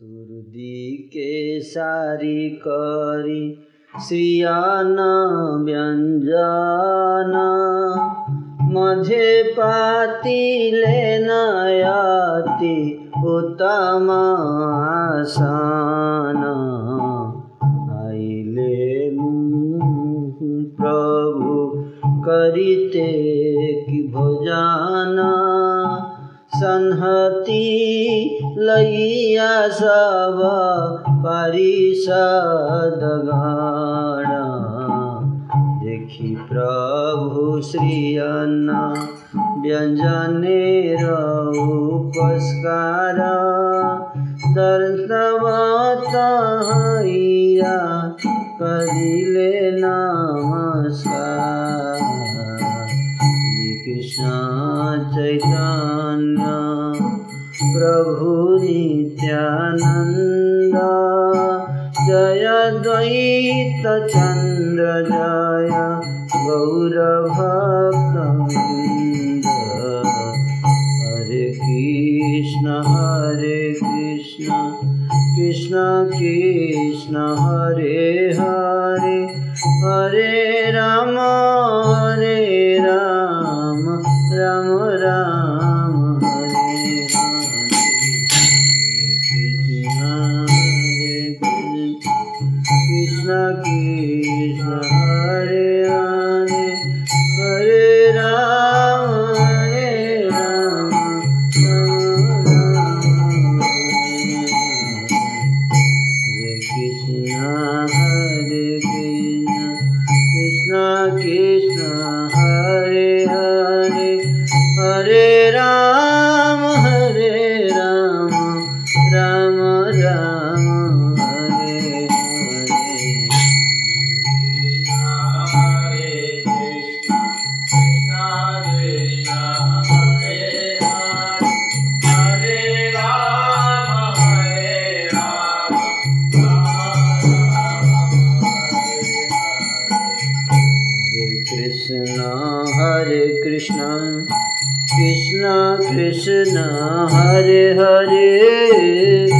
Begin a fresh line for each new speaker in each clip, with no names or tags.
चतुर्दिके सारी करी श्रियान व्यञ्जन मझे पातिले नयाति उत्तम आसन। आइले प्रभु करिते कि भोजन। संहति लैया सब परिषदगण देखी प्रभु श्री अन्न व्यञ्जनेर उपस्कार। दर्शवत हैया करिले नमस्कार द्वैत चन्द्र जय गौरभक्तवृन्द। हरे कृष्ण हरे कृष्ण कृष्ण कृष्ण हरे हरे। हरे राम। कृष्ण हरे हरे।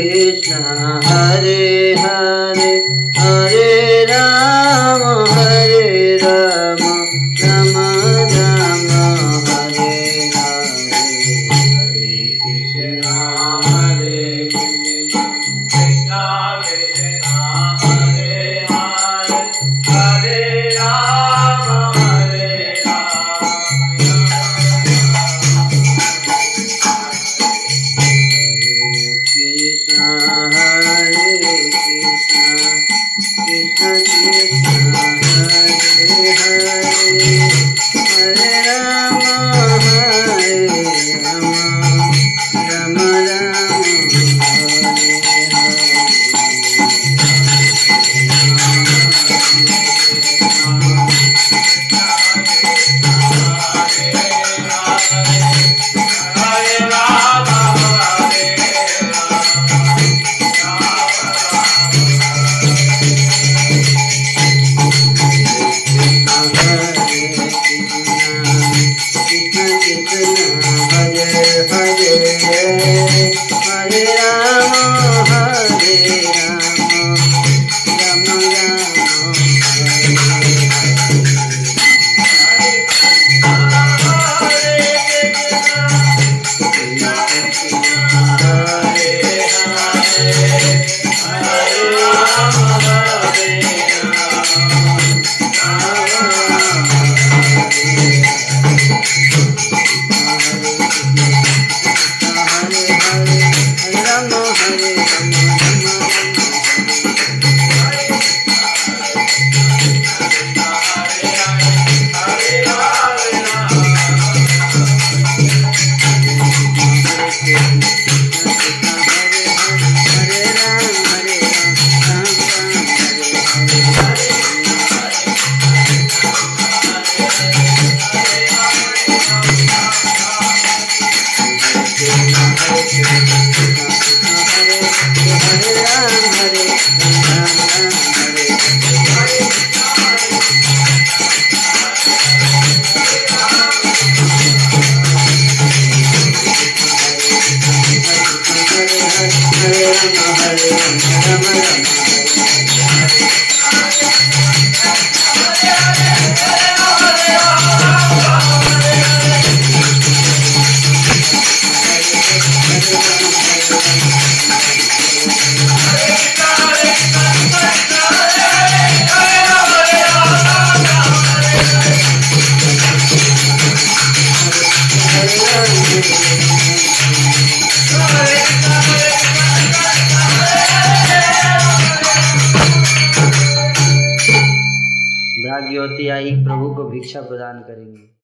कृष्ण हरे हरे हरे भिक्षा प्रदान करेंगी।